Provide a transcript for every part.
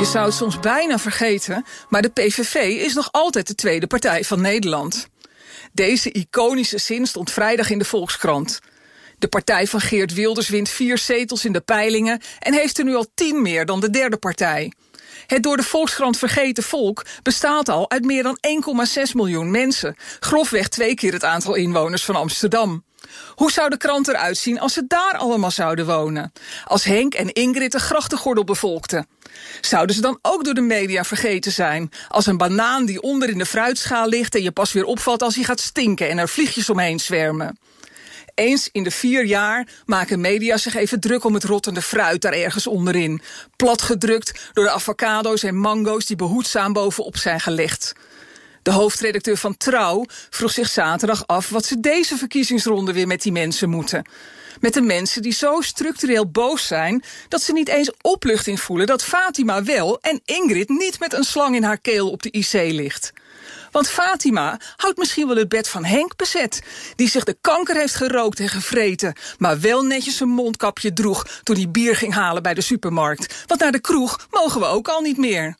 Je zou het soms bijna vergeten, maar de PVV is nog altijd de tweede partij van Nederland. Deze iconische zin stond vrijdag in de Volkskrant. De partij van Geert Wilders wint vier zetels in de peilingen en heeft er nu al tien meer dan de derde partij. Het door de Volkskrant vergeten volk bestaat al uit meer dan 1,6 miljoen mensen, grofweg twee keer het aantal inwoners van Amsterdam. Hoe zou de krant eruit zien als ze daar allemaal zouden wonen? Als Henk en Ingrid de grachtengordel bevolkten? Zouden ze dan ook door de media vergeten zijn? Als een banaan die onder in de fruitschaal ligt en je pas weer opvalt als hij gaat stinken en er vliegjes omheen zwermen? Eens in de vier jaar maken media zich even druk om het rottende fruit daar ergens onderin. Platgedrukt door de avocado's en mango's die behoedzaam bovenop zijn gelegd. De hoofdredacteur van Trouw vroeg zich zaterdag af wat ze deze verkiezingsronde weer met die mensen moeten. Met de mensen die zo structureel boos zijn dat ze niet eens opluchting voelen dat Fatima wel en Ingrid niet met een slang in haar keel op de IC ligt. Want Fatima houdt misschien wel het bed van Henk bezet, die zich de kanker heeft gerookt en gevreten, maar wel netjes een mondkapje droeg toen hij bier ging halen bij de supermarkt. Want naar de kroeg mogen we ook al niet meer.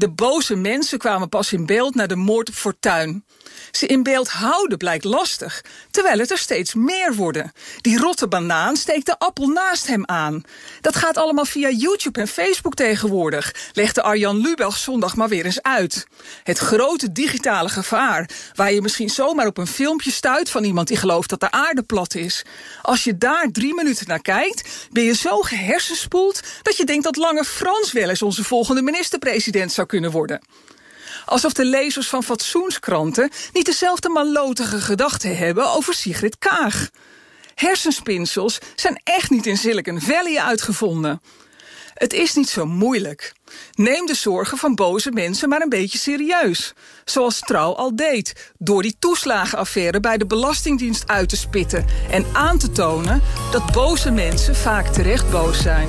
De boze mensen kwamen pas in beeld na de moord op Fortuin. Ze in beeld houden blijkt lastig, terwijl het er steeds meer worden. Die rotte banaan steekt de appel naast hem aan. Dat gaat allemaal via YouTube en Facebook tegenwoordig, legde Arjan Lubach zondag maar weer eens uit. Het grote digitale gevaar, waar je misschien zomaar op een filmpje stuit van iemand die gelooft dat de aarde plat is. Als je daar drie minuten naar kijkt, ben je zo gehersenspoeld dat je denkt dat Lange Frans wel eens onze volgende minister-president zou kunnen worden. Alsof de lezers van fatsoenskranten niet dezelfde malotige gedachten hebben over Sigrid Kaag. Hersenspinsels zijn echt niet in Silicon Valley uitgevonden. Het is niet zo moeilijk. Neem de zorgen van boze mensen maar een beetje serieus. Zoals Trouw al deed, door die toeslagenaffaire bij de Belastingdienst uit te spitten en aan te tonen dat boze mensen vaak terecht boos zijn.